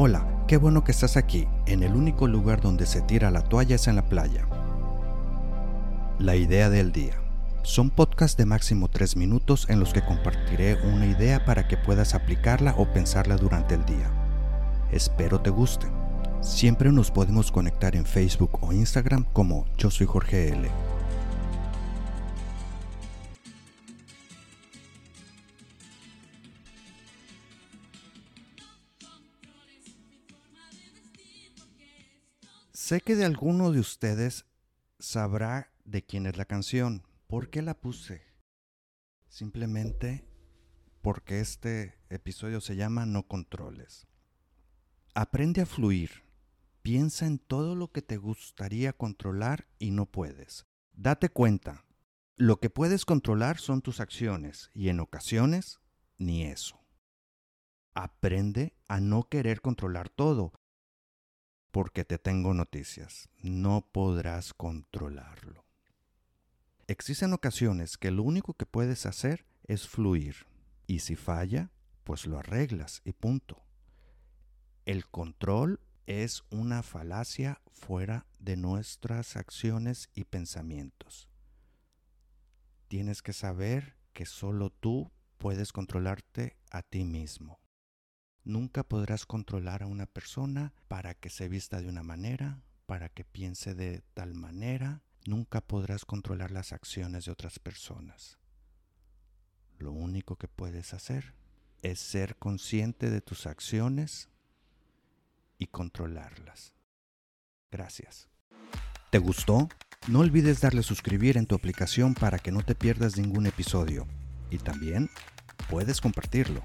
Hola, qué bueno que estás aquí. En el único lugar donde se tira la toalla es en la playa. La idea del día. Son podcasts de máximo 3 minutos en los que compartiré una idea para que puedas aplicarla o pensarla durante el día. Espero te guste. Siempre nos podemos conectar en Facebook o Instagram como Yo soy Jorge L. Sé que de alguno de ustedes sabrá de quién es la canción. ¿Por qué la puse? Simplemente porque este episodio se llama No controles. Aprende a fluir. Piensa en todo lo que te gustaría controlar y no puedes. Date cuenta, lo que puedes controlar son tus acciones y en ocasiones ni eso. Aprende a no querer controlar todo, porque te tengo noticias. No podrás controlarlo. Existen ocasiones que lo único que puedes hacer es fluir. Y si falla, pues lo arreglas y punto. El control es una falacia fuera de nuestras acciones y pensamientos. Tienes que saber que solo tú puedes controlarte a ti mismo. Nunca podrás controlar a una persona para que se vista de una manera, para que piense de tal manera. Nunca podrás controlar las acciones de otras personas. Lo único que puedes hacer es ser consciente de tus acciones y controlarlas. Gracias. ¿Te gustó? No olvides darle suscribir en tu aplicación para que no te pierdas ningún episodio. Y también puedes compartirlo.